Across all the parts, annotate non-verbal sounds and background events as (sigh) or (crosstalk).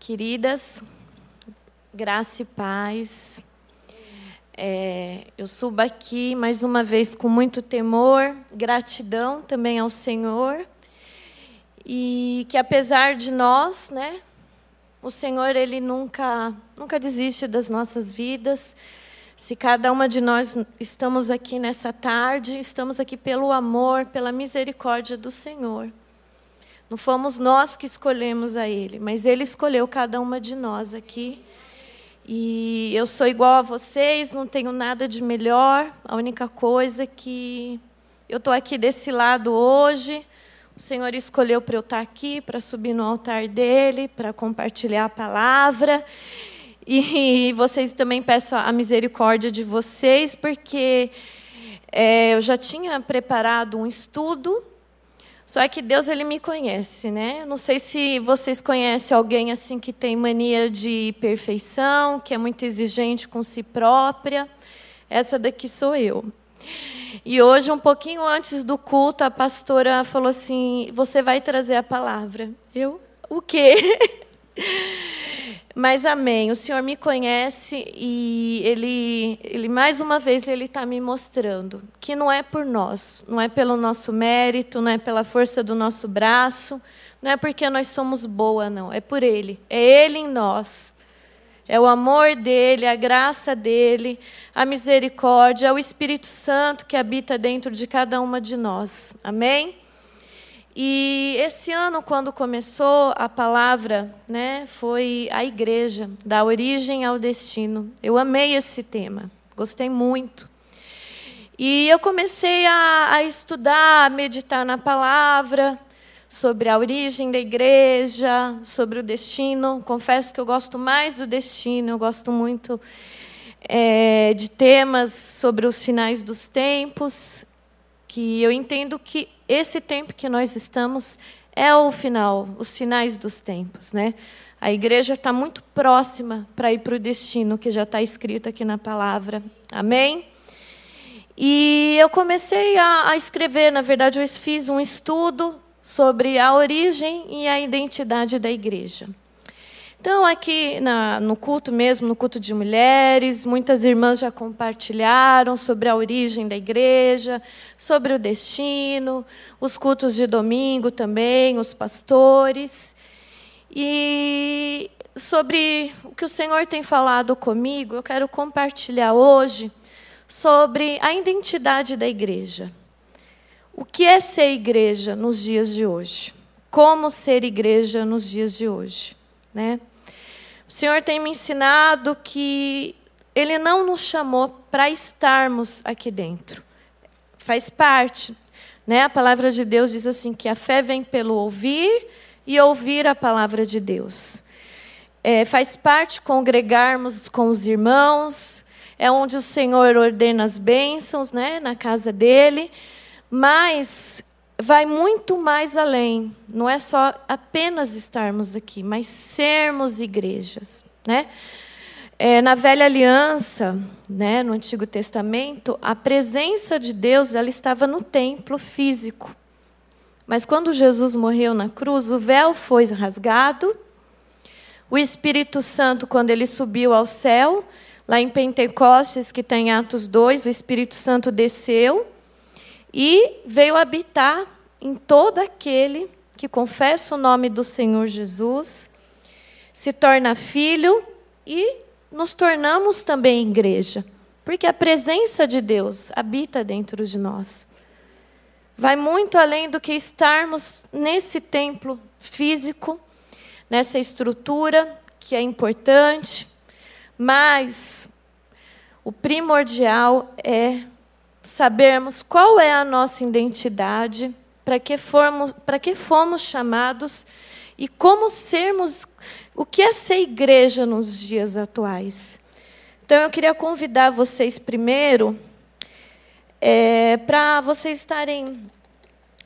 Queridas, graça e paz. É, eu subo aqui mais uma vez com muito temor, gratidão também ao Senhor. E que apesar de nós, né, o Senhor ele nunca nunca desiste das nossas vidas. Se cada uma de nós estamos aqui nessa tarde, estamos aqui pelo amor, pela misericórdia do Senhor. Não fomos nós que escolhemos a Ele, mas Ele escolheu cada uma de nós aqui. E eu sou igual a vocês, não tenho nada de melhor. A única coisa é que eu estou aqui desse lado hoje. O Senhor escolheu para eu estar aqui, para subir no altar dele, para compartilhar a palavra. E (laughs) vocês também peço a misericórdia de vocês, porque é, eu já tinha preparado um estudo só que Deus ele me conhece, né? Não sei se vocês conhecem alguém assim que tem mania de perfeição, que é muito exigente com si própria. Essa daqui sou eu. E hoje, um pouquinho antes do culto, a pastora falou assim: "Você vai trazer a palavra". Eu, o quê? (laughs) Mas amém. O Senhor me conhece e ele, ele mais uma vez ele está me mostrando que não é por nós, não é pelo nosso mérito, não é pela força do nosso braço, não é porque nós somos boa, não. É por Ele. É Ele em nós. É o amor dele, a graça dele, a misericórdia, é o Espírito Santo que habita dentro de cada uma de nós. Amém? E esse ano, quando começou a palavra, né, foi a igreja, da origem ao destino. Eu amei esse tema, gostei muito. E eu comecei a, a estudar, a meditar na palavra, sobre a origem da igreja, sobre o destino. Confesso que eu gosto mais do destino, eu gosto muito é, de temas sobre os finais dos tempos, que eu entendo que esse tempo que nós estamos é o final, os finais dos tempos, né? A igreja está muito próxima para ir para o destino que já está escrito aqui na palavra. Amém? E eu comecei a, a, escrever, na verdade, eu fiz um estudo sobre a origem e a identidade da igreja. Então, aqui na, no culto mesmo, no culto de mulheres, muitas irmãs já compartilharam sobre a origem da igreja, sobre o destino, os cultos de domingo também, os pastores. E sobre o que o Senhor tem falado comigo, eu quero compartilhar hoje sobre a identidade da igreja. O que é ser igreja nos dias de hoje? Como ser igreja nos dias de hoje? Né? O Senhor tem me ensinado que Ele não nos chamou para estarmos aqui dentro. Faz parte. Né? A palavra de Deus diz assim: que a fé vem pelo ouvir e ouvir a palavra de Deus. É, faz parte congregarmos com os irmãos, é onde o Senhor ordena as bênçãos, né, na casa dele, mas vai muito mais além. Não é só apenas estarmos aqui, mas sermos igrejas, né? É, na velha aliança, né, no Antigo Testamento, a presença de Deus ela estava no templo físico. Mas quando Jesus morreu na cruz, o véu foi rasgado. O Espírito Santo, quando ele subiu ao céu, lá em Pentecostes, que tem Atos 2, o Espírito Santo desceu e veio habitar em todo aquele que confessa o nome do Senhor Jesus, se torna filho e nos tornamos também igreja, porque a presença de Deus habita dentro de nós. Vai muito além do que estarmos nesse templo físico, nessa estrutura que é importante, mas o primordial é sabermos qual é a nossa identidade, para que, formos, que fomos chamados e como sermos, o que é ser igreja nos dias atuais. Então, eu queria convidar vocês primeiro é, para vocês estarem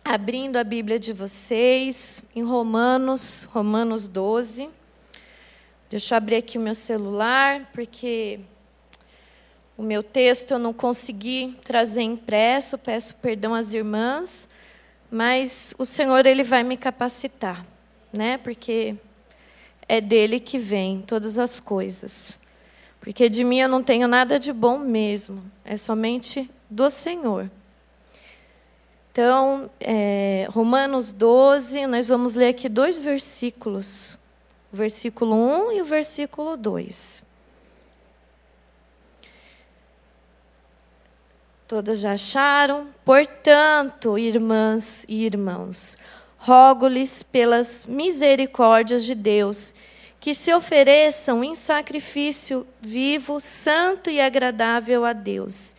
abrindo a Bíblia de vocês em Romanos, Romanos 12. Deixa eu abrir aqui o meu celular, porque o meu texto eu não consegui trazer impresso, peço perdão às irmãs, mas o Senhor ele vai me capacitar, né? Porque é dele que vem todas as coisas. Porque de mim eu não tenho nada de bom mesmo, é somente do Senhor. Então, é, Romanos 12, nós vamos ler aqui dois versículos, o versículo 1 e o versículo 2. Todas já acharam? Portanto, irmãs e irmãos, rogo-lhes pelas misericórdias de Deus que se ofereçam em sacrifício vivo, santo e agradável a Deus.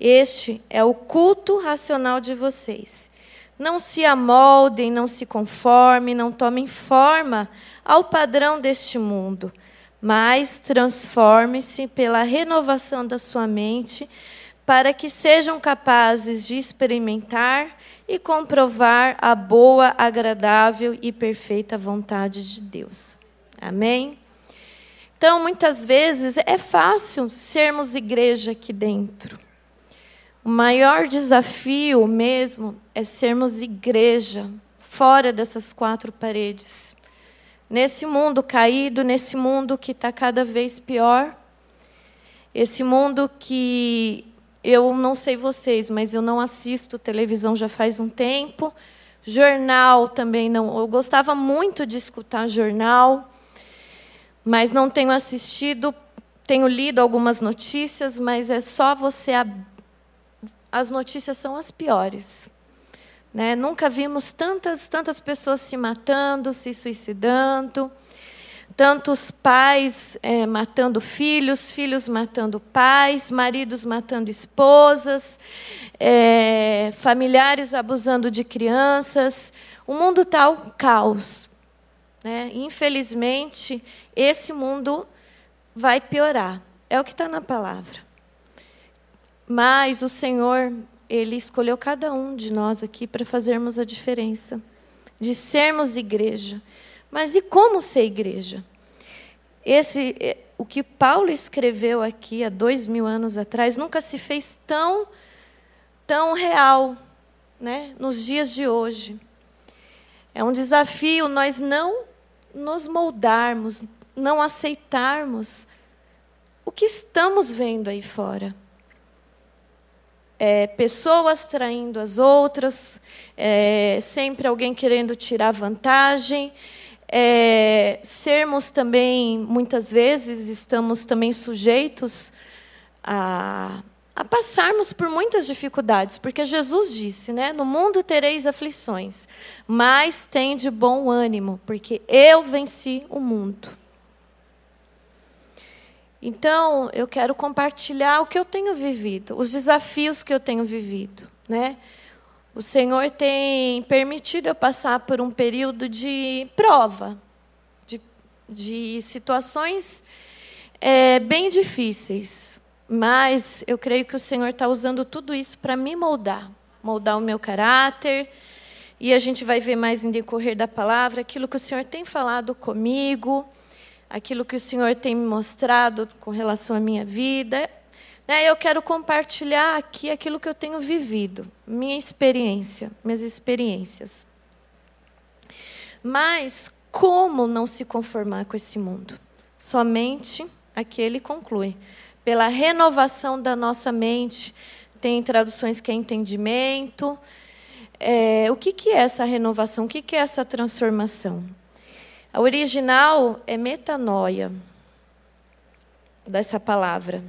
Este é o culto racional de vocês. Não se amoldem, não se conformem, não tomem forma ao padrão deste mundo, mas transformem-se pela renovação da sua mente, para que sejam capazes de experimentar e comprovar a boa, agradável e perfeita vontade de Deus. Amém? Então, muitas vezes é fácil sermos igreja aqui dentro. O maior desafio mesmo é sermos igreja fora dessas quatro paredes. Nesse mundo caído, nesse mundo que está cada vez pior, esse mundo que eu não sei vocês, mas eu não assisto televisão já faz um tempo. Jornal também não. Eu gostava muito de escutar jornal, mas não tenho assistido. Tenho lido algumas notícias, mas é só você. As notícias são as piores. Né? Nunca vimos tantas, tantas pessoas se matando, se suicidando tantos pais é, matando filhos, filhos matando pais, maridos matando esposas, é, familiares abusando de crianças. O mundo está um caos. Né? Infelizmente, esse mundo vai piorar. É o que está na palavra. Mas o Senhor, Ele escolheu cada um de nós aqui para fazermos a diferença, de sermos igreja. Mas e como ser igreja? Esse, é, o que Paulo escreveu aqui há dois mil anos atrás nunca se fez tão, tão real, né? Nos dias de hoje, é um desafio nós não nos moldarmos, não aceitarmos o que estamos vendo aí fora. É, pessoas traindo as outras, é, sempre alguém querendo tirar vantagem, é, sermos também, muitas vezes, estamos também sujeitos a, a passarmos por muitas dificuldades, porque Jesus disse, né? No mundo tereis aflições, mas tem de bom ânimo, porque eu venci o mundo. Então, eu quero compartilhar o que eu tenho vivido, os desafios que eu tenho vivido, né? O Senhor tem permitido eu passar por um período de prova, de, de situações é, bem difíceis. Mas eu creio que o Senhor está usando tudo isso para me moldar moldar o meu caráter. E a gente vai ver mais em decorrer da palavra aquilo que o Senhor tem falado comigo, aquilo que o Senhor tem me mostrado com relação à minha vida. Né, eu quero compartilhar aqui aquilo que eu tenho vivido, minha experiência, minhas experiências. Mas como não se conformar com esse mundo? Somente, aqui ele conclui, pela renovação da nossa mente. Tem traduções que é entendimento. É, o que, que é essa renovação? O que, que é essa transformação? A original é metanoia, dessa palavra.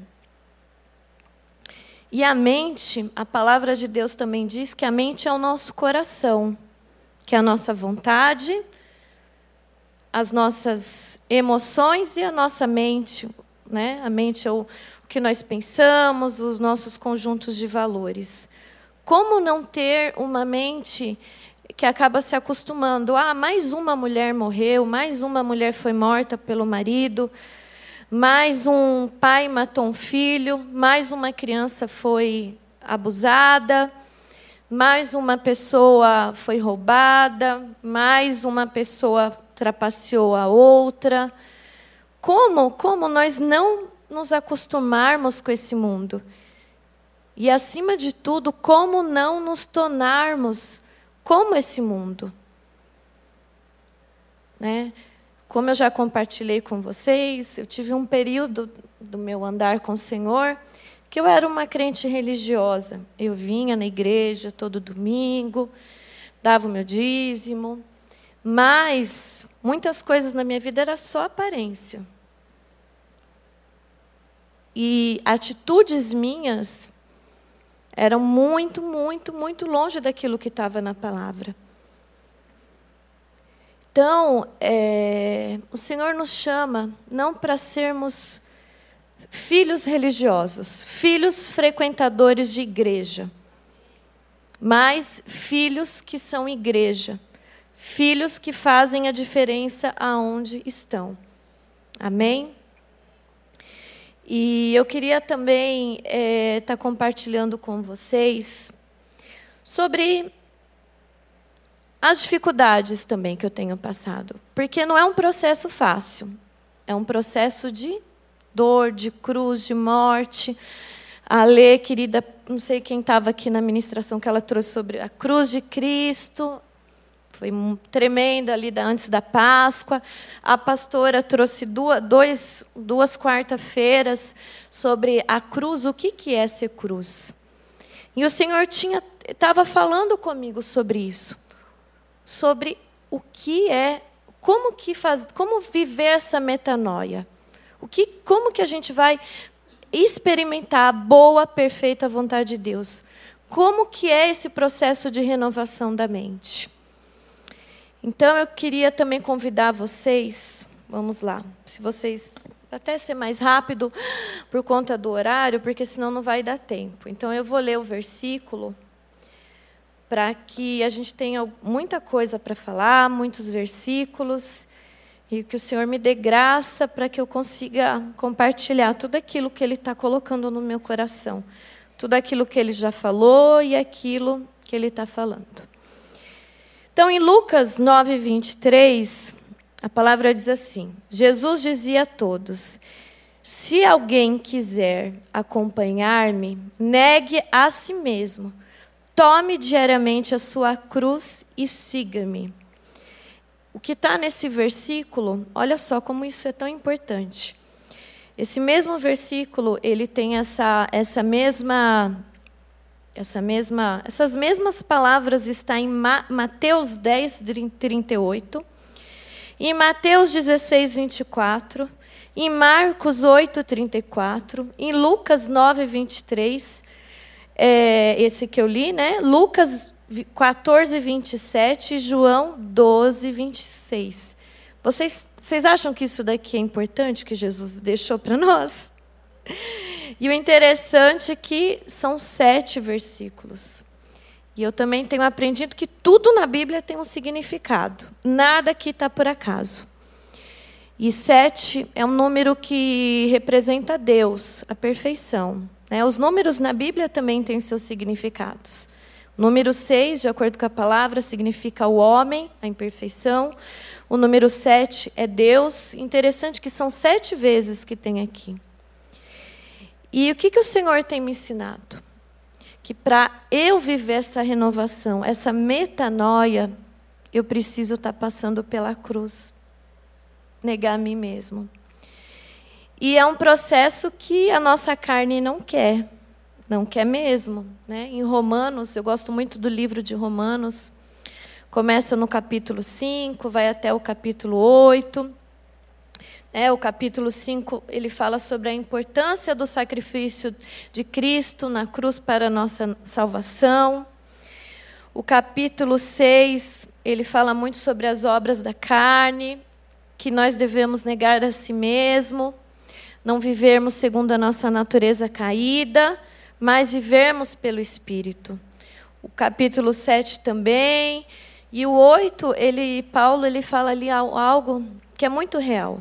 E a mente, a palavra de Deus também diz que a mente é o nosso coração, que é a nossa vontade, as nossas emoções e a nossa mente. Né? A mente é o, que nós pensamos, os nossos conjuntos de valores. Como não ter uma mente que acaba se acostumando? Ah, mais uma mulher morreu, mais uma mulher foi morta pelo marido mais um pai matou um filho, mais uma criança foi abusada, mais uma pessoa foi roubada, mais uma pessoa trapaceou a outra. Como, como nós não nos acostumarmos com esse mundo? E acima de tudo, como não nos tornarmos como esse mundo? Né? Como eu já compartilhei com vocês, eu tive um período do meu andar com o Senhor que eu era uma crente religiosa. Eu vinha na igreja todo domingo, dava o meu dízimo, mas muitas coisas na minha vida era só aparência. E atitudes minhas eram muito, muito, muito longe daquilo que estava na palavra. Então, é, o Senhor nos chama não para sermos filhos religiosos, filhos frequentadores de igreja, mas filhos que são igreja, filhos que fazem a diferença aonde estão. Amém? E eu queria também estar é, tá compartilhando com vocês sobre as dificuldades também que eu tenho passado. Porque não é um processo fácil. É um processo de dor, de cruz, de morte. A Lê, querida, não sei quem estava aqui na ministração que ela trouxe sobre a cruz de Cristo. Foi tremenda ali antes da Páscoa. A pastora trouxe duas, dois, duas quarta-feiras sobre a cruz, o que, que é ser cruz. E o Senhor estava falando comigo sobre isso sobre o que é, como que faz, como viver essa metanoia. O que, como que a gente vai experimentar a boa, perfeita vontade de Deus? Como que é esse processo de renovação da mente? Então eu queria também convidar vocês, vamos lá, se vocês até ser mais rápido por conta do horário, porque senão não vai dar tempo. Então eu vou ler o versículo para que a gente tenha muita coisa para falar, muitos versículos, e que o Senhor me dê graça para que eu consiga compartilhar tudo aquilo que Ele está colocando no meu coração, tudo aquilo que Ele já falou e aquilo que Ele está falando. Então, em Lucas 9, 23, a palavra diz assim: Jesus dizia a todos: Se alguém quiser acompanhar-me, negue a si mesmo Tome diariamente a sua cruz e siga-me. O que está nesse versículo, olha só como isso é tão importante. Esse mesmo versículo, ele tem essa, essa mesma essa mesma, essas mesmas palavras está em Mateus 10, 38, em Mateus 16, 24, em Marcos 8, 34, em Lucas 9, 23 é, esse que eu li, né? Lucas 14, 27, João 12, 26. Vocês, vocês acham que isso daqui é importante que Jesus deixou para nós? (laughs) E o interessante é que são sete versículos. E eu também tenho aprendido que tudo na Bíblia tem um significado. Nada aqui está por acaso. E sete é um número que representa Deus, a perfeição. Né? Os números na Bíblia também têm seus significados. O número 6, de acordo com a palavra, significa o homem, a imperfeição. O número 7 é Deus. Interessante que são sete vezes que tem aqui. E o que, que o Senhor tem me ensinado? Que para eu viver essa renovação, essa metanoia, eu preciso estar tá passando pela cruz. Negar a mim mesmo. E é um processo que a nossa carne não quer, não quer mesmo. Né? Em Romanos, eu gosto muito do livro de Romanos, começa no capítulo 5, vai até o capítulo 8. É, o capítulo 5 ele fala sobre a importância do sacrifício de Cristo na cruz para a nossa salvação. O capítulo 6 ele fala muito sobre as obras da carne, que nós devemos negar a si mesmo não vivermos segundo a nossa natureza caída, mas vivermos pelo Espírito. O capítulo 7 também. E o 8, ele, Paulo ele fala ali algo que é muito real,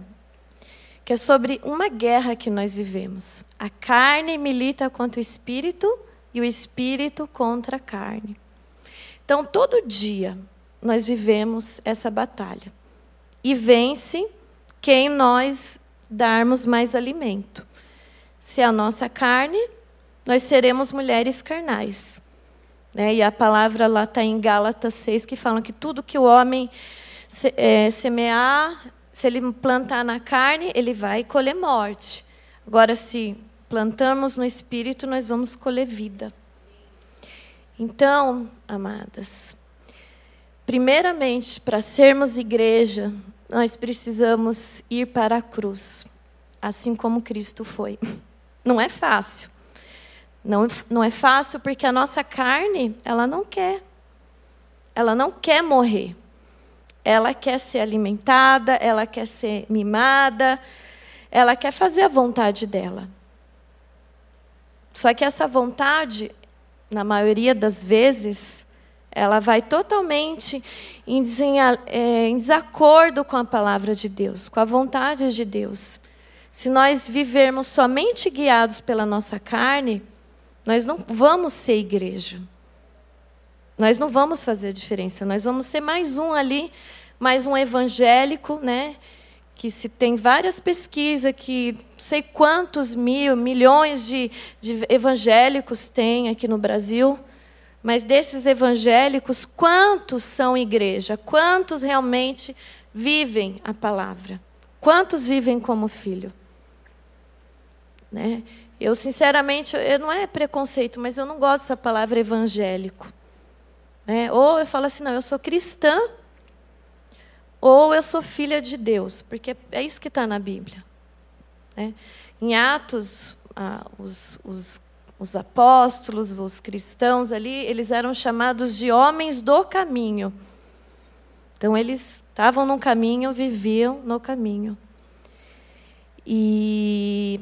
que é sobre uma guerra que nós vivemos. A carne milita contra o espírito e o espírito contra a carne. Então, todo dia nós vivemos essa batalha. E vence quem nós darmos mais alimento. Se é a nossa carne, nós seremos mulheres carnais. Né? E a palavra lá está em Gálatas 6, que fala que tudo que o homem se, é, semear, Se ele plantar na carne, ele vai colher morte. Agora, se plantamos no espírito, nós vamos colher vida. Então, amadas, primeiramente, para sermos igreja, nós precisamos ir para a cruz, assim como Cristo foi. (laughs) Não é fácil. Não, não é fácil porque a nossa carne, ela não quer. Ela não quer morrer. Ela quer ser alimentada, ela quer ser mimada, ela quer fazer a vontade dela. Só que essa vontade, na maioria das vezes, ela vai totalmente em, é, em desacordo com a palavra de Deus, com a vontade de Deus. Se nós vivermos somente guiados pela nossa carne, nós não vamos ser igreja. Nós não vamos fazer diferença. Nós vamos ser mais um ali, mais um evangélico, né? Que se tem várias pesquisas que sei quantos mil, milhões de, de evangélicos tem aqui no Brasil. Mas desses evangélicos, quantos são igreja? Quantos realmente vivem a palavra? Quantos vivem como filho? Né? Eu, sinceramente, eu, não é preconceito, mas eu não gosto dessa palavra evangélico. Né? Ou eu falo assim, não, eu sou cristã, ou eu sou filha de Deus, porque é isso que está na Bíblia. Né? Em Atos, ah, os, os, os apóstolos, os cristãos ali, eles eram chamados de homens do caminho. Então, eles estavam no caminho, viviam no caminho. E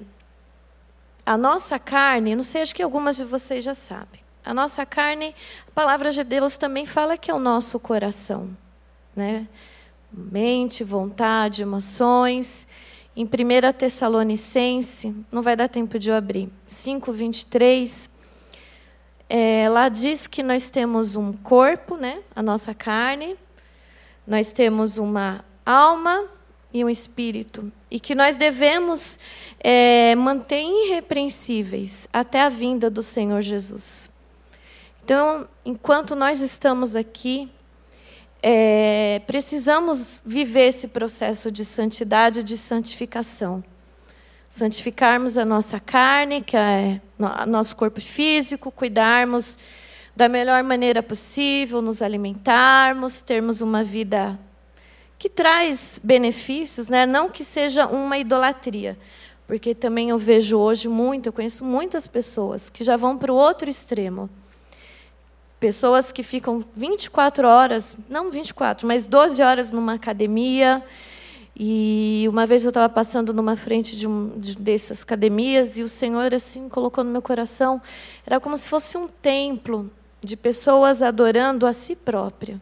a nossa carne, não sei, acho que algumas de vocês já sabem. A nossa carne, a palavra de Deus também fala que é o nosso coração, né? Mente, vontade, emoções. Em 1 Tessalonicense, não vai dar tempo de eu abrir, 5, 23, é, lá diz que nós temos um corpo, né? A nossa carne, nós temos uma alma, e um espírito, e que nós devemos é, manter irrepreensíveis até a vinda do Senhor Jesus. Então, enquanto nós estamos aqui, é, precisamos viver esse processo de santidade, de santificação. Santificarmos a nossa carne, que é nosso corpo físico, cuidarmos da melhor maneira possível, nos alimentarmos, termos uma vida que traz benefícios, né? não que seja uma idolatria. Porque também eu vejo hoje muito, eu conheço muitas pessoas que já vão para o outro extremo. Pessoas que ficam 24 horas, não 24, mas 12 horas numa academia. E uma vez eu estava passando numa frente de, um, de dessas academias e o Senhor assim colocou no meu coração, era como se fosse um templo de pessoas adorando a si própria.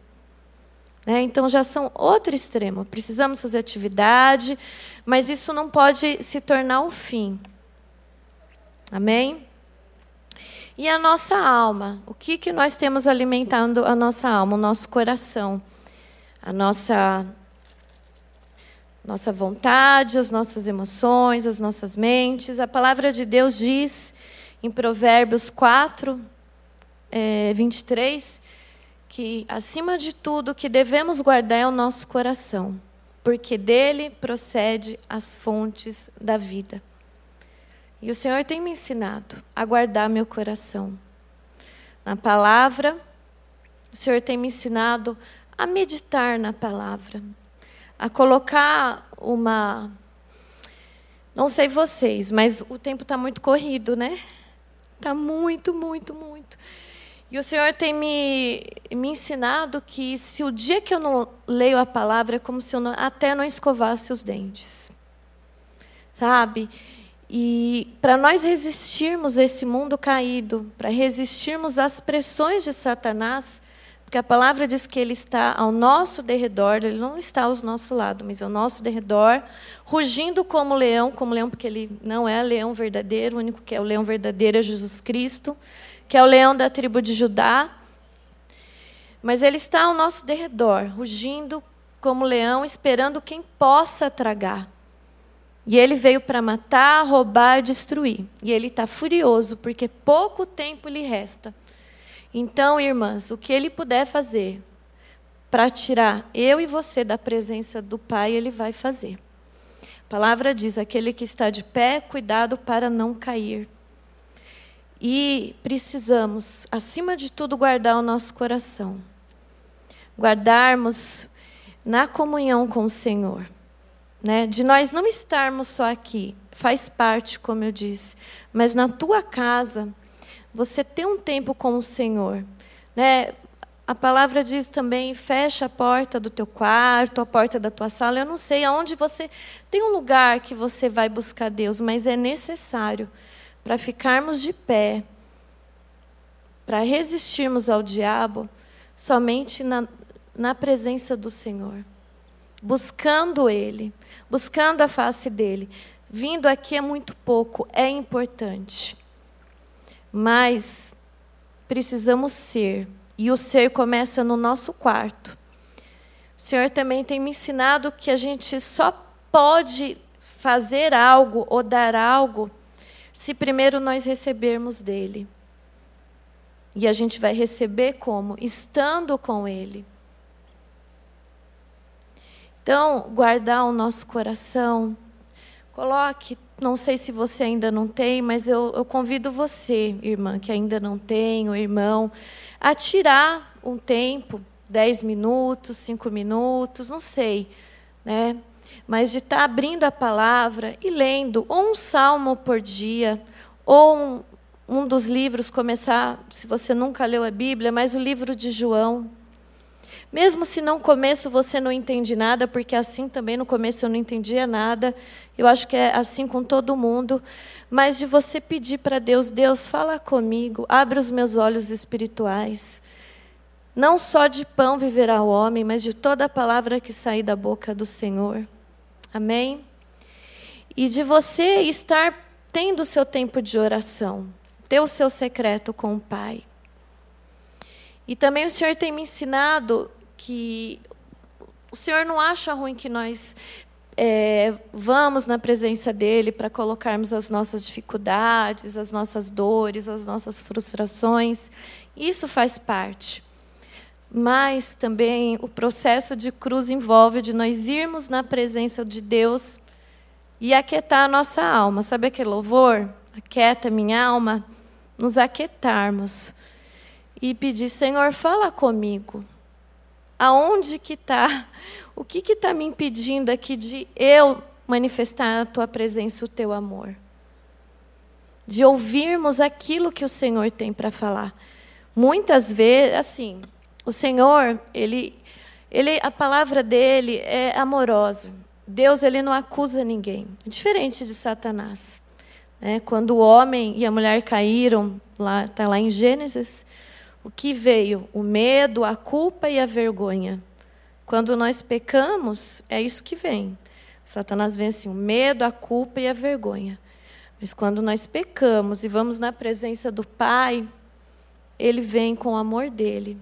Né? Então já são outro extremo. Precisamos fazer atividade, mas isso não pode se tornar o fim. Amém? E a nossa alma? O que, que nós temos alimentando a nossa alma, o nosso coração? A nossa, nossa vontade, as nossas emoções, as nossas mentes. A palavra de Deus diz em Provérbios 4, é, 23, que, acima de tudo, o que devemos guardar é o nosso coração, porque dele procede as fontes da vida. E o Senhor tem me ensinado a guardar meu coração. Na palavra, o Senhor tem me ensinado a meditar na palavra, a colocar uma. Não sei vocês, mas o tempo está muito corrido, né? Está muito, muito, muito. E o Senhor tem me, me ensinado que se o dia que eu não leio a palavra é como se eu não, até não escovasse os dentes. Sabe? E para nós resistirmos a esse mundo caído, para resistirmos às pressões de Satanás, porque a palavra diz que ele está ao nosso derredor, ele não está ao nosso lado, mas ao nosso derredor, rugindo como leão, como leão, porque ele não é leão verdadeiro, o único que é o leão verdadeiro é Jesus Cristo que é o leão da tribo de Judá. Mas ele está ao nosso derredor, rugindo como leão, esperando quem possa tragar. E ele veio para matar, roubar destruir. E ele está furioso, porque pouco tempo lhe resta. Então, irmãs, o que ele puder fazer para tirar eu e você da presença do Pai, Ele vai fazer. A palavra diz: aquele que está de pé, cuidado para não cair. E precisamos, acima de tudo, guardar o nosso coração. Guardarmos na comunhão com o Senhor. Né? De nós não estarmos só aqui, faz parte, como eu disse, mas na tua casa, você ter um tempo com o Senhor. Né? A palavra diz também: fecha a porta do teu quarto, a porta da tua sala. Eu não sei aonde você. Tem um lugar que você vai buscar Deus, mas é necessário para ficarmos de pé, para resistirmos ao diabo, somente na, na presença do Senhor, buscando Ele, buscando a face dEle. Vindo aqui é muito pouco, é importante, mas precisamos ser, e o ser começa no nosso quarto. O Senhor também tem me ensinado que a gente só pode fazer algo ou dar algo se primeiro nós recebermos dele. E a gente vai receber como? Estando com ele. Então, guardar o nosso coração. Coloque, não sei se você ainda não tem, mas eu, eu convido você, irmã, que ainda não tem, o irmão, a tirar um tempo, dez minutos, cinco minutos, não sei, né? mas de estar tá abrindo a palavra e lendo ou um salmo por dia, ou um, um dos livros, começar, se você nunca leu a Bíblia, mas o livro de João. Mesmo se no começo você não entende nada, porque assim também no começo eu não entendia nada, eu acho que é assim com todo mundo, mas de você pedir para Deus, Deus, fala comigo, abre os meus olhos espirituais. Não só de pão viverá o homem, mas de toda a palavra que sair da boca do Senhor. Amém? E de você estar tendo o seu tempo de oração, ter o seu secreto com o Pai. E também o Senhor tem me ensinado que o Senhor não acha ruim que nós é, vamos na presença dele para colocarmos as nossas dificuldades, as nossas dores, as nossas frustrações. Isso faz parte. Mas também o processo de cruz envolve de nós irmos na presença de Deus e aquietar a nossa alma. Sabe aquele louvor? Aquieta minha alma. Nos aquietarmos e pedir, Senhor, fala comigo. Aonde que está? O que está me impedindo aqui de eu manifestar a tua presença, o teu amor? De ouvirmos aquilo que o Senhor tem para falar. Muitas vezes, assim, o Senhor, ele, ele, a palavra dele é amorosa. Deus ele não acusa ninguém, diferente de Satanás. Né? Quando o homem e a mulher caíram, lá está lá em Gênesis, o que veio? O medo, a culpa e a vergonha. Quando nós pecamos, é isso que vem. Satanás vem assim, o medo, a culpa e a vergonha. Mas quando nós pecamos e vamos na presença do Pai, ele vem com o amor dele,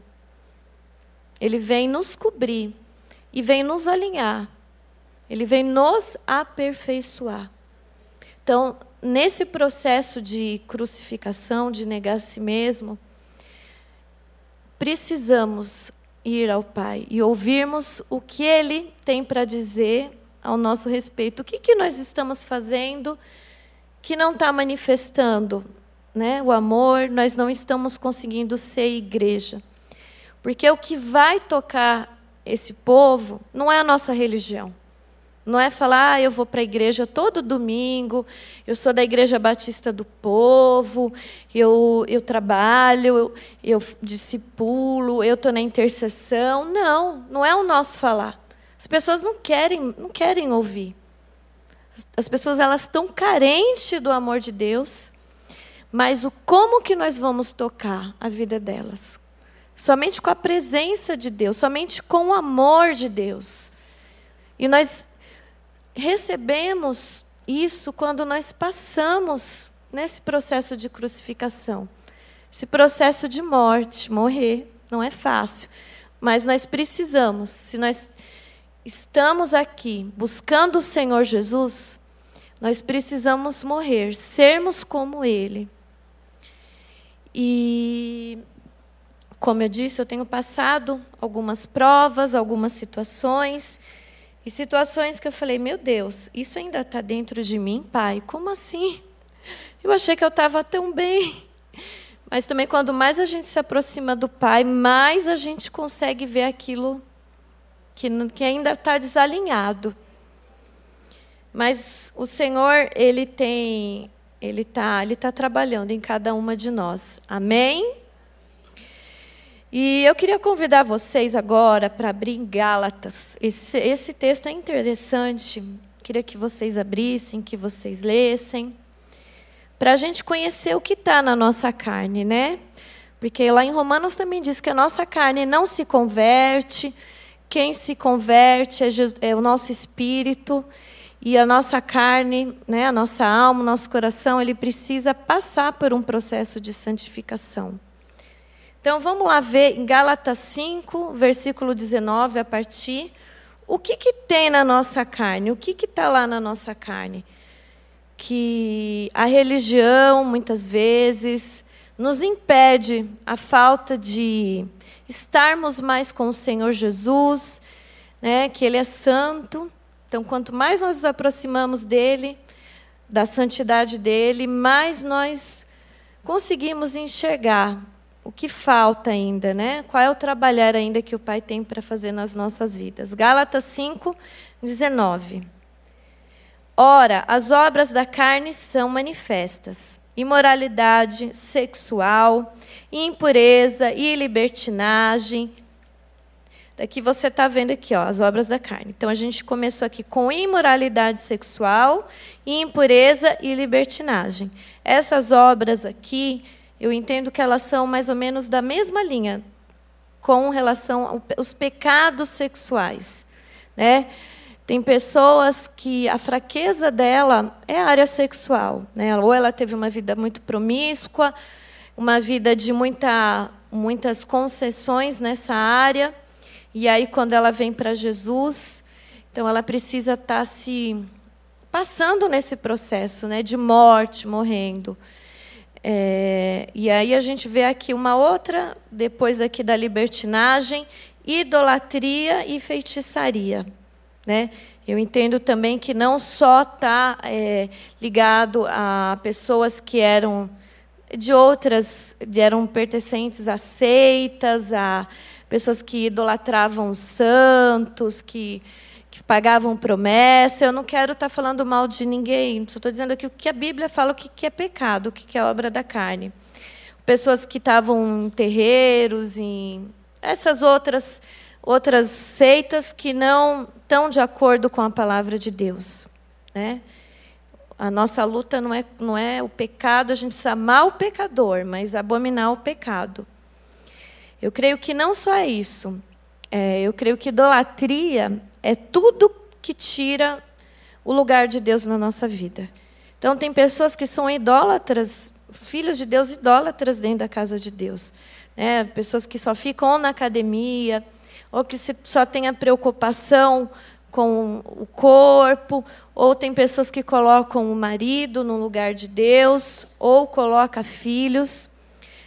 ele vem nos cobrir e vem nos alinhar. Ele vem nos aperfeiçoar. Então, nesse processo de crucificação, de negar a si mesmo, precisamos ir ao Pai e ouvirmos o que Ele tem para dizer ao nosso respeito. O que, que nós estamos fazendo que não está manifestando né, o amor, nós não estamos conseguindo ser igreja. Porque o que vai tocar esse povo não é a nossa religião. Não é falar, ah, eu vou para a igreja todo domingo, eu sou da Igreja Batista do Povo, eu, eu trabalho, eu, eu discipulo, eu estou na intercessão. Não, não é o nosso falar. As pessoas não querem, não querem ouvir. As pessoas elas estão carentes do amor de Deus, mas o como que nós vamos tocar a vida delas? somente com a presença de Deus, somente com o amor de Deus. E nós recebemos isso quando nós passamos nesse processo de crucificação, esse processo de morte, morrer, não é fácil, mas nós precisamos, se nós estamos aqui buscando o Senhor Jesus, nós precisamos morrer, sermos como Ele. E Como eu disse, eu tenho passado algumas provas, algumas situações, e situações que eu falei: meu Deus, isso ainda está dentro de mim, pai? Como assim? Eu achei que eu estava tão bem. Mas também, quando mais a gente se aproxima do pai, mais a gente consegue ver aquilo que, que ainda está desalinhado. Mas o Senhor, Ele tem, Ele está ele tá trabalhando em cada uma de nós. Amém? E eu queria convidar vocês agora para abrir em Gálatas. Esse, esse texto é interessante. Queria que vocês abrissem, que vocês lessem, para a gente conhecer o que está na nossa carne, né? Porque lá em Romanos também diz que a nossa carne não se converte, quem se converte é, Jesus, é o nosso espírito e a nossa carne, né, a nossa alma, o nosso coração, ele precisa passar por um processo de santificação. Então vamos lá ver em Gálatas 5, versículo 19 a partir. O que, que tem na nossa carne? O que está lá na nossa carne? Que a religião, muitas vezes, nos impede a falta de estarmos mais com o Senhor Jesus, né, que Ele é santo. Então, quanto mais nós nos aproximamos dele, da santidade dele, mais nós conseguimos enxergar o que falta ainda, né? Qual é o trabalhar ainda que o Pai tem para fazer nas nossas vidas? Gálatas 5, 19. Ora, as obras da carne são manifestas: imoralidade sexual, impureza e libertinagem. Daqui você está vendo aqui, ó, as obras da carne. Então a gente começou aqui com imoralidade sexual, impureza e libertinagem. Essas obras aqui eu entendo que elas são mais ou menos da mesma linha com relação aos pecados sexuais, né? Tem pessoas que a fraqueza dela é a área sexual, né? Ou ela teve uma vida muito promíscua, uma vida de muita, muitas concessões nessa área, e aí quando ela vem para Jesus, então ela precisa estar tá se passando nesse processo, né, de morte, morrendo. É, e aí a gente vê aqui uma outra, depois aqui da libertinagem, idolatria e feitiçaria. Né? Eu entendo também que não só está é, ligado a pessoas que eram de outras, eram pertencentes a seitas, a pessoas que idolatravam santos, que que pagavam promessa. Eu não quero estar falando mal de ninguém, só estou dizendo aqui o que a Bíblia fala, o que é pecado, o que é obra da carne. Pessoas que estavam em terreiros, em essas outras, outras seitas que não estão de acordo com a palavra de Deus. Né? A nossa luta não é, não é o pecado, a gente precisa amar o pecador, mas abominar o pecado. Eu creio que não só é isso. É, eu creio que idolatria é tudo que tira o lugar de Deus na nossa vida. Então, tem pessoas que são idólatras, filhos de Deus idólatras dentro da casa de Deus. Né? Pessoas que só ficam na academia, ou que só têm a preocupação com o corpo, ou tem pessoas que colocam o marido no lugar de Deus, ou coloca filhos.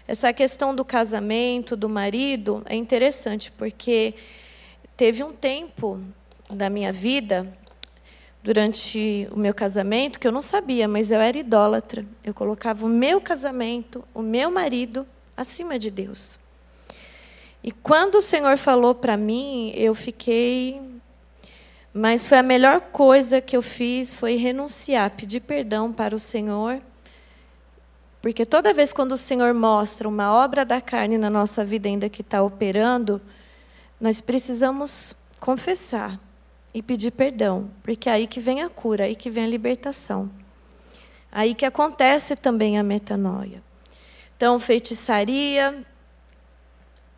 Essa questão do casamento, do marido, é interessante, porque teve um tempo da minha vida, durante o meu casamento, que eu não sabia, mas eu era idólatra. Eu colocava o meu casamento, o meu marido, acima de Deus. E quando o Senhor falou para mim, eu fiquei. Mas foi a melhor coisa que eu fiz foi renunciar, pedir perdão para o Senhor. Porque toda vez quando o Senhor mostra uma obra da carne na nossa vida ainda que está operando, nós precisamos confessar e pedir perdão, porque é aí que vem a cura, é aí que vem a libertação. Aí que acontece também a metanoia. Então, feitiçaria,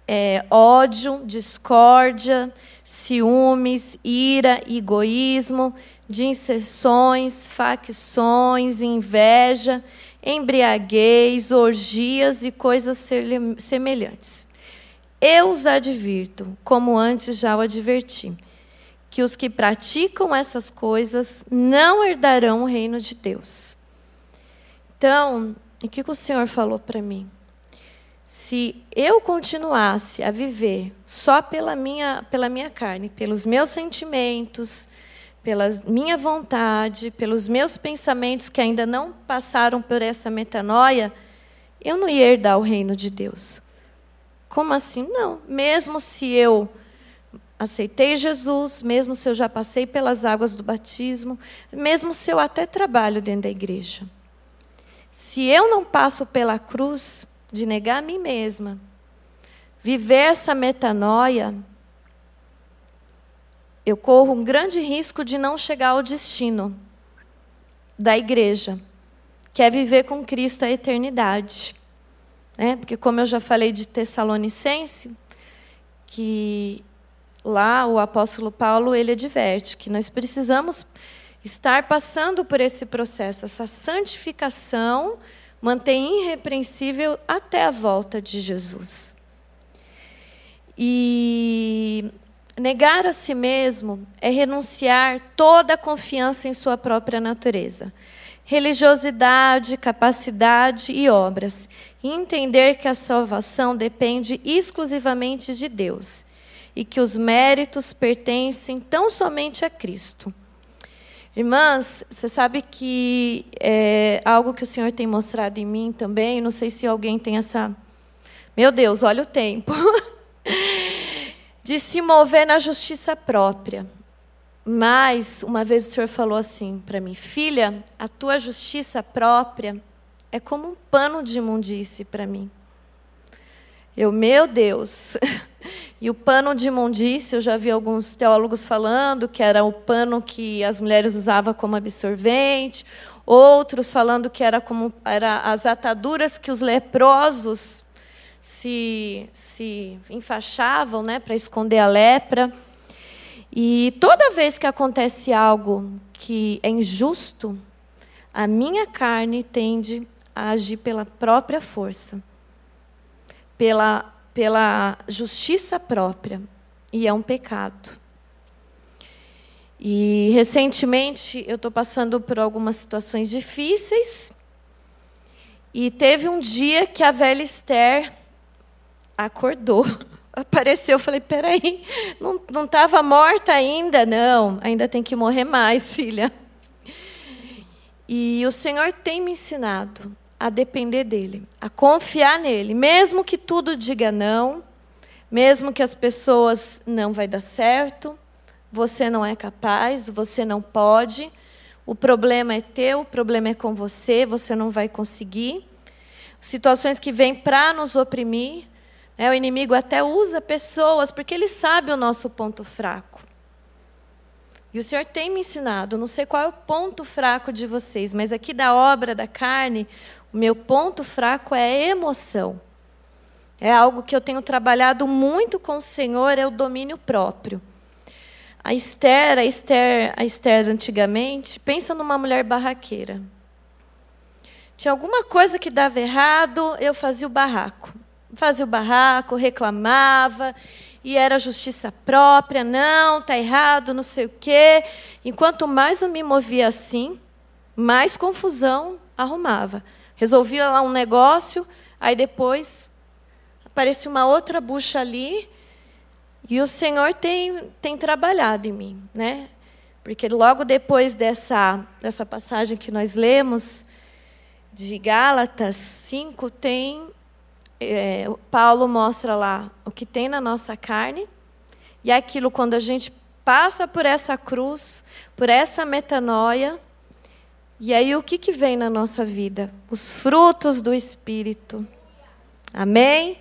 é, ódio, discórdia, ciúmes, ira, egoísmo, dissensões, facções, inveja, embriaguez, orgias e coisas semelhantes. Eu os advirto, como antes já o adverti que os que praticam essas coisas não herdarão o reino de Deus. Então, o que o Senhor falou para mim? se eu continuasse a viver só pela minha, pela minha carne, pelos meus sentimentos, pela minha vontade, pelos meus pensamentos que ainda não passaram por essa metanoia, eu não ia herdar o reino de Deus. Como assim? Não. Mesmo se eu aceitei Jesus, mesmo se eu já passei pelas águas do batismo, mesmo se eu até trabalho dentro da igreja. Se eu não passo pela cruz, de negar a mim mesma, viver essa metanoia, eu corro um grande risco de não chegar ao destino da igreja, que é viver com Cristo a eternidade. Né? Porque, como eu já falei de Tessalonicense, que lá o apóstolo Paulo ele adverte que nós precisamos estar passando por esse processo, essa santificação mantém irrepreensível até a volta de Jesus. E negar a si mesmo é renunciar toda a confiança em sua própria natureza, religiosidade, capacidade e obras, e entender que a salvação depende exclusivamente de Deus e que os méritos pertencem tão somente a Cristo. Irmãs, você sabe que é algo que o Senhor tem mostrado em mim também, não sei se alguém tem essa. Meu Deus, olha o tempo. (laughs) de se mover na justiça própria. Mas, uma vez o Senhor falou assim para mim: Filha, a tua justiça própria é como um pano de imundície para mim. Eu, meu Deus. (laughs) E o pano de imundície, eu já vi alguns teólogos falando que era o pano que as mulheres usavam como absorvente, outros falando que era como era as ataduras que os leprosos se, se enfaixavam né, para esconder a lepra. E toda vez que acontece algo que é injusto, a minha carne tende a agir pela própria força pela, pela justiça própria, e é um pecado. E recentemente eu estou passando por algumas situações difíceis, e teve um dia que a velha Esther acordou. (laughs) Apareceu, eu falei, peraí, não estava morta ainda? Não, ainda tem que morrer mais, (laughs) filha. E o Senhor tem me ensinado a depender dele, a confiar nele, mesmo que tudo diga não, mesmo que as pessoas não vai dar certo, você não é capaz, você não pode, o problema é teu, o problema é com você, você não vai conseguir. Situações que vêm para nos oprimir, né? o inimigo até usa pessoas porque ele sabe o nosso ponto fraco. E o Senhor tem me ensinado, não sei qual é o ponto fraco de vocês, mas aqui da obra da carne, o meu ponto fraco é a emoção. É algo que eu tenho trabalhado muito com o Senhor, é o domínio próprio. A Esther, a Esther, a Esther antigamente, pensa numa mulher barraqueira. Tinha alguma coisa que dava errado, eu fazia o barraco. Fazia o barraco, reclamava, e era justiça própria, não, tá errado, não sei o quê. Enquanto mais eu me movia assim, mais confusão arrumava. Resolvia lá um negócio, aí depois aparecia uma outra bucha ali, e o Senhor tem, tem trabalhado em mim, né? Porque logo depois dessa, dessa passagem que nós lemos, de Gálatas 5, tem é, Paulo mostra lá o que tem na nossa carne, e aquilo quando a gente passa por essa cruz, por essa metanoia, e aí o que, que vem na nossa vida? Os frutos do Espírito. Amém?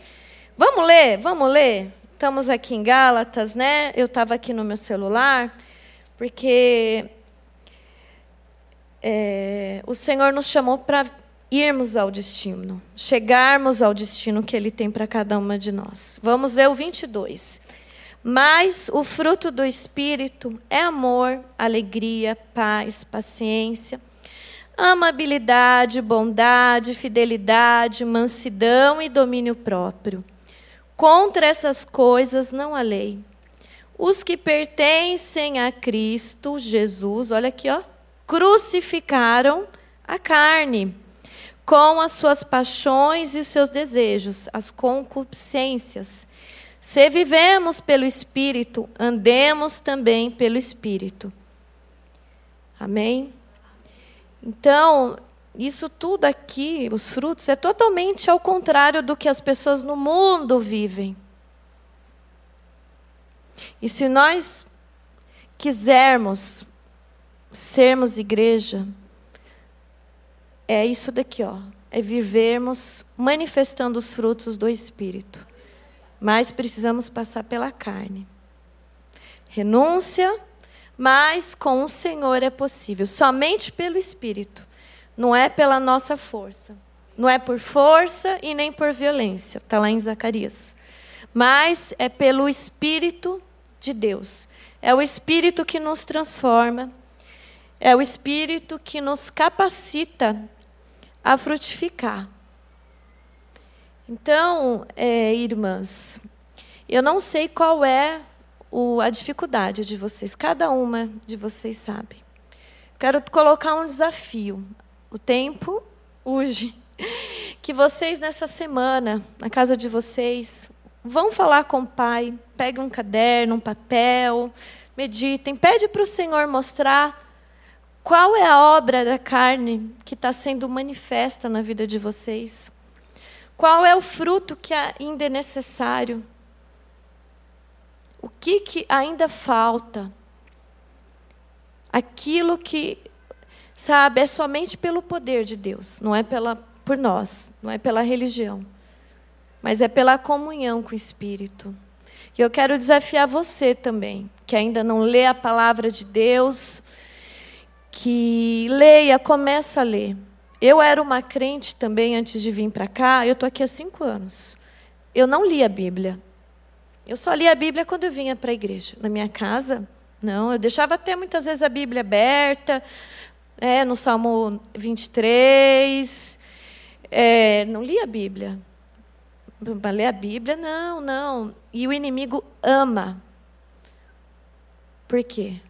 Vamos ler, vamos ler. Estamos aqui em Gálatas, né? Eu estava aqui no meu celular, porque é, o Senhor nos chamou para irmos ao destino, chegarmos ao destino que Ele tem para cada uma de nós. Vamos ver o 22. Mas o fruto do Espírito é amor, alegria, paz, paciência, amabilidade, bondade, fidelidade, mansidão e domínio próprio. Contra essas coisas não há lei. Os que pertencem a Cristo Jesus, olha aqui, ó, crucificaram a carne com as suas paixões e os seus desejos, as concupiscências. Se vivemos pelo Espírito, andemos também pelo Espírito. Amém? Então, isso tudo aqui, os frutos, é totalmente ao contrário do que as pessoas no mundo vivem. E se nós quisermos sermos igreja, é isso daqui, ó. É vivermos manifestando os frutos do Espírito. Mas precisamos passar pela carne. Renúncia, mas com o Senhor é possível, somente pelo Espírito. Não é pela nossa força. Não é por força e nem por violência. Está lá em Zacarias. Mas é pelo Espírito de Deus. É o Espírito que nos transforma. É o Espírito que nos capacita a frutificar. Então, é, irmãs, eu não sei qual é o, a dificuldade de vocês, cada uma de vocês sabe. Quero colocar um desafio. O tempo urge. (laughs) Que vocês, nessa semana, na casa de vocês, vão falar com o Pai, peguem um caderno, um papel, meditem, pede para o Senhor mostrar qual é a obra da carne que está sendo manifesta na vida de vocês? Qual é o fruto que ainda é necessário? O que, que ainda falta? Aquilo que, sabe, é somente pelo poder de Deus, não é pela, por nós, não é pela religião, mas é pela comunhão com o Espírito. E eu quero desafiar você também, que ainda não lê a palavra de Deus, que leia, começa a ler. Eu era uma crente também antes de vir para cá, eu estou aqui há cinco anos. Eu não li a Bíblia. Eu só li a Bíblia quando eu vinha para a igreja. Na minha casa, não. Eu deixava até muitas vezes a Bíblia aberta, é, no Salmo 23. É, não li a Bíblia. Para ler a Bíblia, não, não. E o inimigo ama. Por quê?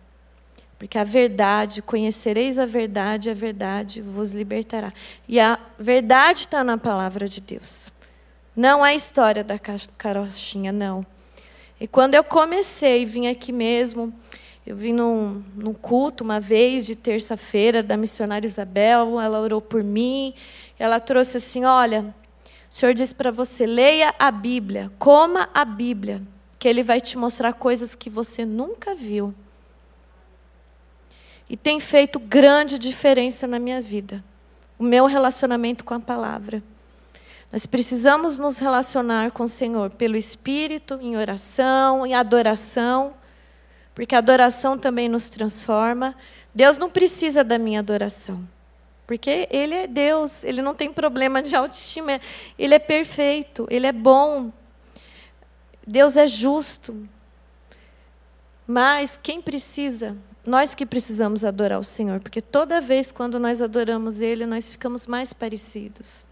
Porque a verdade, conhecereis a verdade, a verdade vos libertará. E a verdade está na palavra de Deus. Não a história da carochinha, não. E quando eu comecei, vim aqui mesmo, eu vim num, num culto uma vez de terça-feira da missionária Isabel, ela orou por mim, ela trouxe assim: olha, o Senhor diz para você, leia a Bíblia, coma a Bíblia, que Ele vai te mostrar coisas que você nunca viu e tem feito grande diferença na minha vida. O meu relacionamento com a palavra. Nós precisamos nos relacionar com o Senhor pelo Espírito, em oração, em adoração, porque a adoração também nos transforma. Deus não precisa da minha adoração, porque Ele é Deus, Ele não tem problema de autoestima, Ele é perfeito, Ele é bom, Deus é justo. Mas quem precisa nós que precisamos adorar o Senhor, porque toda vez quando nós adoramos Ele, nós ficamos mais parecidos.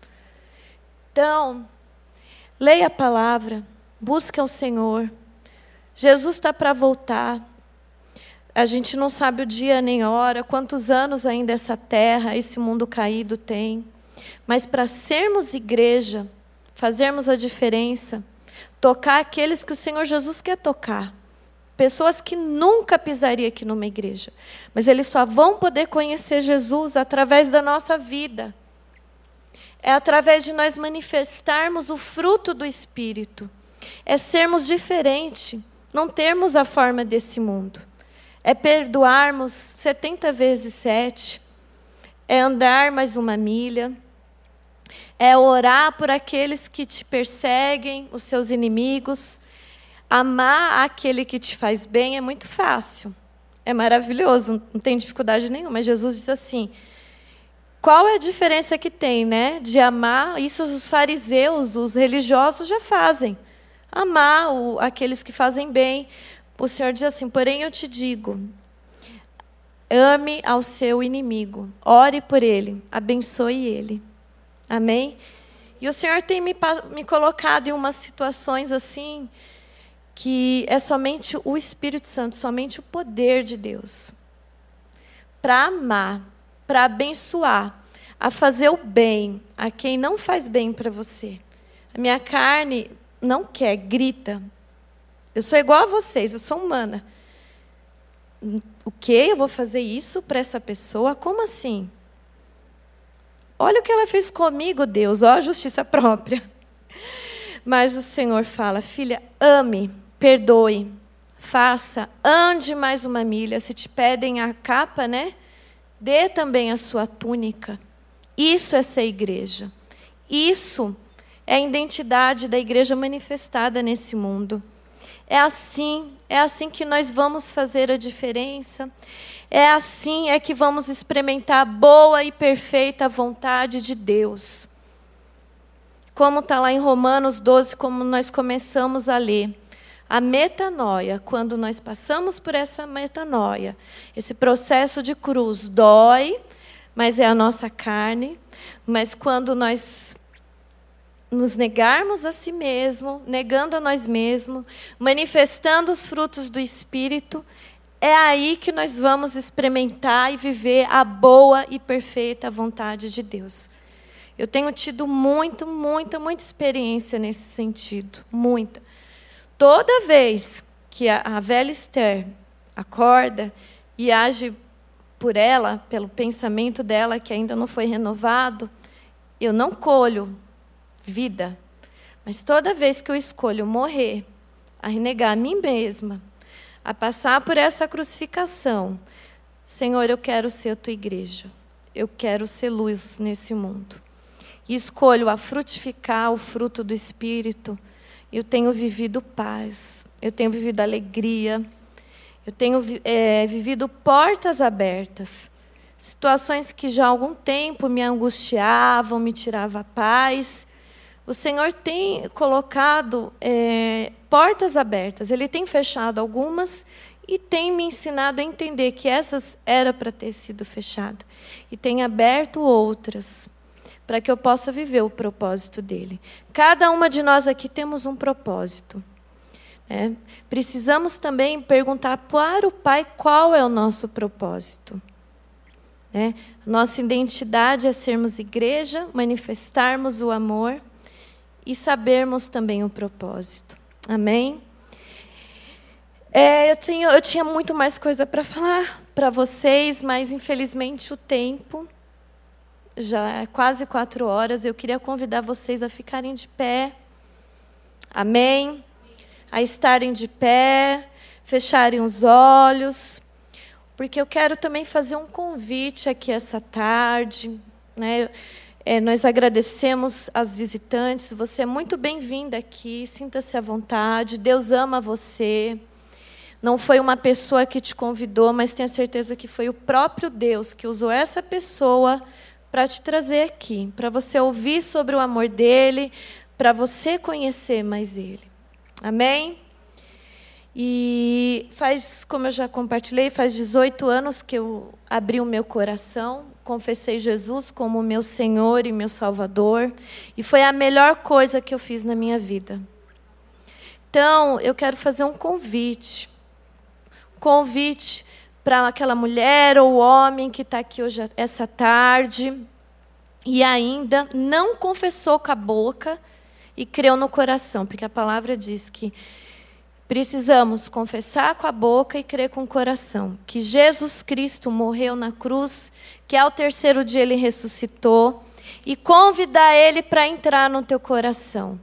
Então, leia a palavra, busque o Senhor. Jesus está para voltar. A gente não sabe o dia nem a hora, quantos anos ainda essa terra, esse mundo caído tem. Mas para sermos igreja, fazermos a diferença, tocar aqueles que o Senhor Jesus quer tocar Pessoas que nunca pisariam aqui numa igreja. Mas eles só vão poder conhecer Jesus através da nossa vida. É através de nós manifestarmos o fruto do Espírito. É sermos diferentes, não termos a forma desse mundo. É perdoarmos 70 vezes sete. É andar mais uma milha. É orar por aqueles que te perseguem, os seus inimigos Amar aquele que te faz bem é muito fácil. É maravilhoso, não tem dificuldade nenhuma. Jesus diz assim: qual é a diferença que tem, né? De amar, isso os fariseus, os religiosos já fazem. Amar o, aqueles que fazem bem. O Senhor diz assim: porém eu te digo, ame ao seu inimigo, ore por ele, abençoe ele. Amém? E o Senhor tem me, me colocado em umas situações assim que é somente o Espírito Santo, somente o poder de Deus para amar, para abençoar a fazer o bem a quem não faz bem para você. A minha carne não quer, grita. Eu sou igual a vocês, eu sou humana. O que? Eu vou fazer isso para essa pessoa? Como assim? Olha o que ela fez comigo, Deus, ó a justiça (laughs) própria. Mas o Senhor fala: filha, ame, perdoe, faça, ande mais uma milha. Se te pedem a capa, né? Dê também a sua túnica. Isso é ser igreja. Isso é a identidade da igreja manifestada nesse mundo. É assim, é assim que nós vamos fazer a diferença. É assim é que vamos experimentar a boa e perfeita vontade de Deus. Como está lá em Romanos 12, como nós começamos a ler. A metanoia, quando nós passamos por essa metanoia, esse processo de cruz dói, mas é a nossa carne. Mas quando nós nos negarmos a si mesmo, negando a nós mesmos, manifestando os frutos do Espírito, é aí que nós vamos experimentar e viver a boa e perfeita vontade de Deus. Eu tenho tido muito, muita, muita experiência nesse sentido, muita. Toda vez que a, a velha Esther acorda e age por ela, pelo pensamento dela que ainda não foi renovado, eu não colho vida. Mas toda vez que eu escolho morrer, a renegar a mim mesma, a passar por essa crucificação, Senhor, eu quero ser a tua igreja. Eu quero ser luz nesse mundo. E escolho a frutificar o fruto do Espírito. Eu tenho vivido paz, eu tenho vivido alegria, eu tenho é, vivido portas abertas. Situações que já há algum tempo me angustiavam, me tiravam a paz. O Senhor tem colocado é, portas abertas. Ele tem fechado algumas e tem me ensinado a entender que essas era para ter sido fechadas. E tem aberto outras para que eu possa viver o propósito dele. Cada uma de nós aqui temos um propósito. É, precisamos também perguntar para o Pai qual é o nosso propósito. É, nossa identidade é sermos igreja, manifestarmos o amor e sabermos também o propósito. Amém? É, eu, tenho, eu tinha muito mais coisa para falar para vocês, mas infelizmente o tempo já é quase quatro horas. Eu queria convidar vocês a ficarem de pé. Amém? a estarem de pé, fecharem os olhos, porque eu quero também fazer um convite aqui essa tarde. Né? É, nós agradecemos as visitantes, você é muito bem-vinda aqui, sinta-se à vontade, Deus ama você. Não foi uma pessoa que te convidou, mas tenha certeza que foi o próprio Deus que usou essa pessoa para te trazer aqui, para você ouvir sobre o amor dele, para você conhecer mais ele. Amém? E faz, como eu já compartilhei, faz 18 anos que eu abri o meu coração, confessei Jesus como meu Senhor e meu Salvador, e foi a melhor coisa que eu fiz na minha vida. Então, eu quero fazer um convite. Convite para aquela mulher ou homem que está aqui hoje, essa tarde, e ainda não confessou com a boca e creu no coração, porque a palavra diz que precisamos confessar com a boca e crer com o coração que Jesus Cristo morreu na cruz, que ao terceiro dia ele ressuscitou, e convidar ele para entrar no teu coração.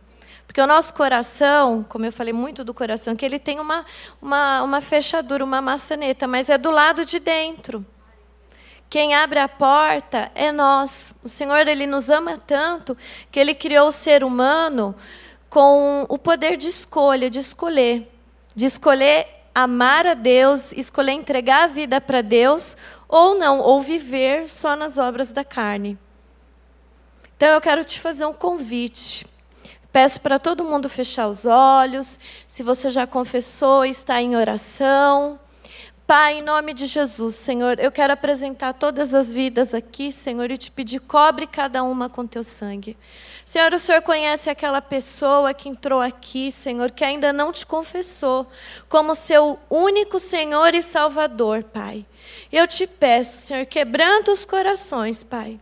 Porque o nosso coração, como eu falei muito do coração, que ele tem uma, uma, uma fechadura, uma maçaneta, mas é do lado de dentro. Quem abre a porta é nós. O Senhor ele nos ama tanto que ele criou o ser humano com o poder de escolha, de escolher, de escolher amar a Deus, escolher entregar a vida para Deus ou não, ou viver só nas obras da carne. Então eu quero te fazer um convite. Peço para todo mundo fechar os olhos. Se você já confessou, está em oração. Pai, em nome de Jesus, Senhor, eu quero apresentar todas as vidas aqui, Senhor, e te pedir, cobre cada uma com teu sangue. Senhor, o Senhor conhece aquela pessoa que entrou aqui, Senhor, que ainda não te confessou como seu único Senhor e Salvador, Pai. Eu te peço, Senhor, quebrando os corações, Pai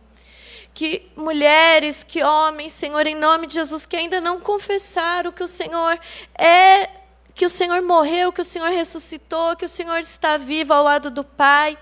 que mulheres, que homens, Senhor, em nome de Jesus, que ainda não confessaram que o Senhor é que o Senhor morreu, que o Senhor ressuscitou, que o Senhor está vivo ao lado do Pai.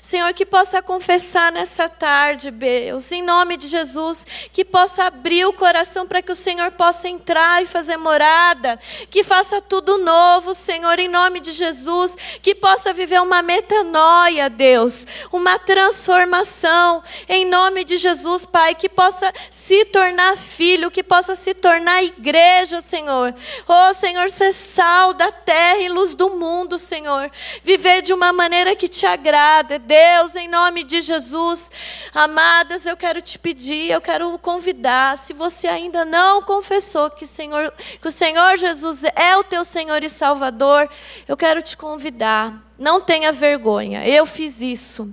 Senhor, que possa confessar nessa tarde, Deus, em nome de Jesus, que possa abrir o coração para que o Senhor possa entrar e fazer morada, que faça tudo novo, Senhor, em nome de Jesus, que possa viver uma metanoia, Deus, uma transformação, em nome de Jesus, Pai, que possa se tornar filho, que possa se tornar igreja, Senhor. Oh, Senhor, ser sal da terra e luz do mundo, Senhor. Viver de uma maneira que te agrada, Deus, em nome de Jesus. Amadas, eu quero te pedir, eu quero convidar, se você ainda não confessou que, Senhor, que o Senhor Jesus é o teu Senhor e Salvador, eu quero te convidar. Não tenha vergonha, eu fiz isso.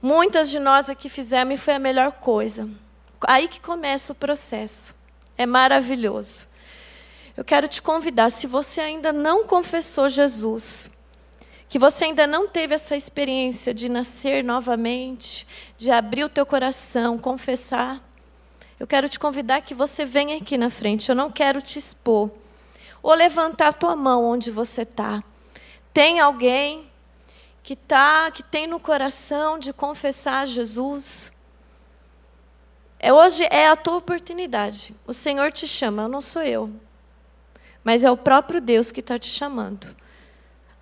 Muitas de nós aqui fizemos e foi a melhor coisa. Aí que começa o processo. É maravilhoso. Eu quero te convidar, se você ainda não confessou Jesus, que você ainda não teve essa experiência de nascer novamente, de abrir o teu coração, confessar, eu quero te convidar que você venha aqui na frente. Eu não quero te expor. Ou levantar a tua mão onde você está. Tem alguém que tá, que tem no coração de confessar Jesus? É, hoje é a tua oportunidade. O Senhor te chama, não sou eu mas é o próprio Deus que está te chamando.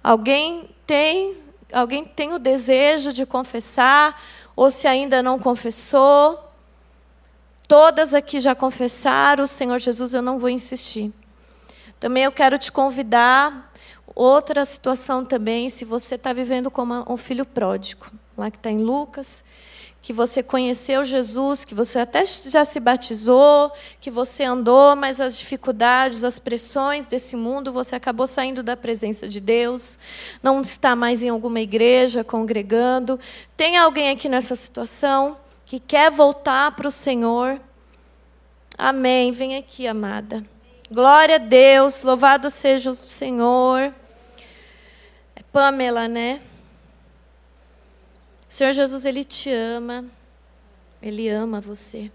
Alguém tem, alguém tem o desejo de confessar, ou se ainda não confessou, todas aqui já confessaram, Senhor Jesus, eu não vou insistir. Também eu quero te convidar, outra situação também, se você está vivendo como um filho pródigo, lá que está em Lucas, que você conheceu Jesus, que você até já se batizou, que você andou, mas as dificuldades, as pressões desse mundo, você acabou saindo da presença de Deus, não está mais em alguma igreja congregando. Tem alguém aqui nessa situação que quer voltar para o Senhor? Amém. Vem aqui, amada. Glória a Deus, louvado seja o Senhor. É Pamela, né? Senhor Jesus, Ele te ama. Ele ama você.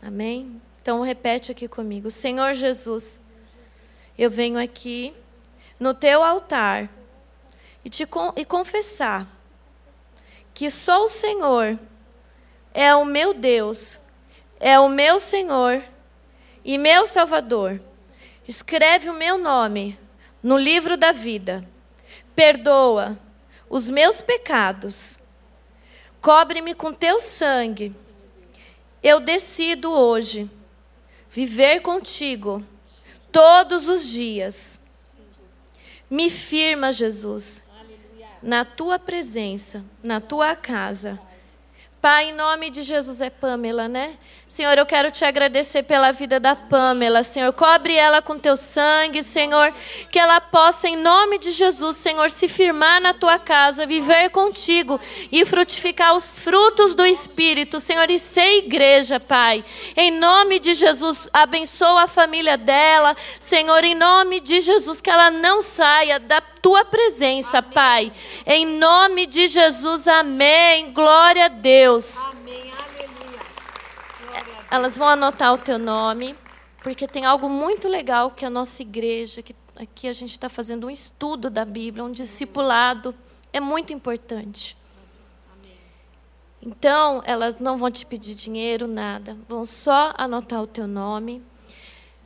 Amém? Então repete aqui comigo. Senhor Jesus, eu venho aqui no teu altar e te e confessar que só o Senhor é o meu Deus, é o meu Senhor e meu Salvador. Escreve o meu nome no livro da vida. Perdoa os meus pecados. Cobre-me com teu sangue. Eu decido hoje viver contigo todos os dias. Me firma, Jesus, na tua presença, na tua casa Pai, em nome de Jesus é Pamela, né? Senhor, eu quero te agradecer pela vida da Pamela. Senhor, cobre ela com teu sangue, Senhor, que ela possa, em nome de Jesus, Senhor, se firmar na tua casa, viver contigo e frutificar os frutos do Espírito, Senhor, e ser igreja, Pai. Em nome de Jesus, abençoa a família dela, Senhor, em nome de Jesus, que ela não saia da tua presença, amém. Pai. Em nome de Jesus, amém. Glória a Deus. Amém. Elas vão anotar o teu nome, porque tem algo muito legal que a nossa igreja, que aqui a gente está fazendo um estudo da Bíblia, um discipulado, é muito importante. Então, elas não vão te pedir dinheiro, nada. Vão só anotar o teu nome.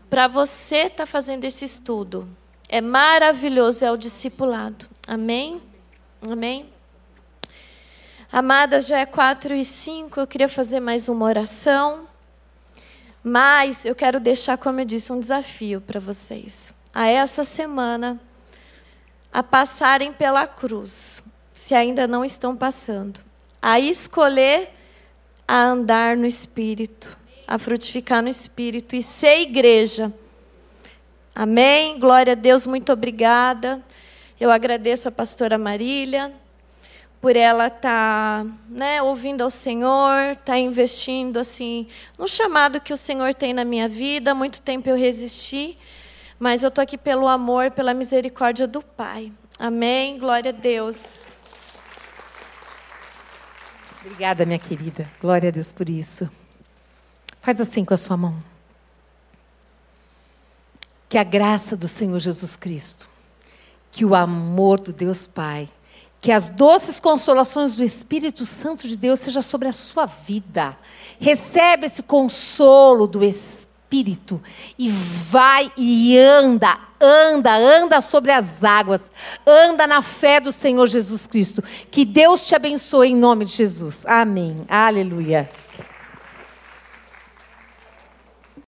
Para você estar tá fazendo esse estudo, é maravilhoso, é o discipulado. Amém? Amém? Amadas, já é quatro e cinco, eu queria fazer mais uma oração. Mas eu quero deixar, como eu disse, um desafio para vocês. A essa semana, a passarem pela cruz, se ainda não estão passando. A escolher a andar no Espírito, a frutificar no Espírito e ser igreja Amém? Glória a Deus, muito obrigada. Eu agradeço a pastora Marília por ela estar tá, né, ouvindo ao Senhor, estar tá investindo assim no chamado que o Senhor tem na minha vida. Muito tempo eu resisti, mas eu estou aqui pelo amor, pela misericórdia do Pai. Amém? Glória a Deus. Obrigada, minha querida. Glória a Deus por isso. Faz assim com a sua mão. Que a graça do Senhor Jesus Cristo, que o amor do Deus Pai, que as doces consolações do Espírito Santo de Deus seja sobre a sua vida. Recebe esse consolo do Espírito e vai e anda, anda, anda sobre as águas. Anda na fé do Senhor Jesus Cristo. Que Deus te abençoe em nome de Jesus. Amém. Aleluia.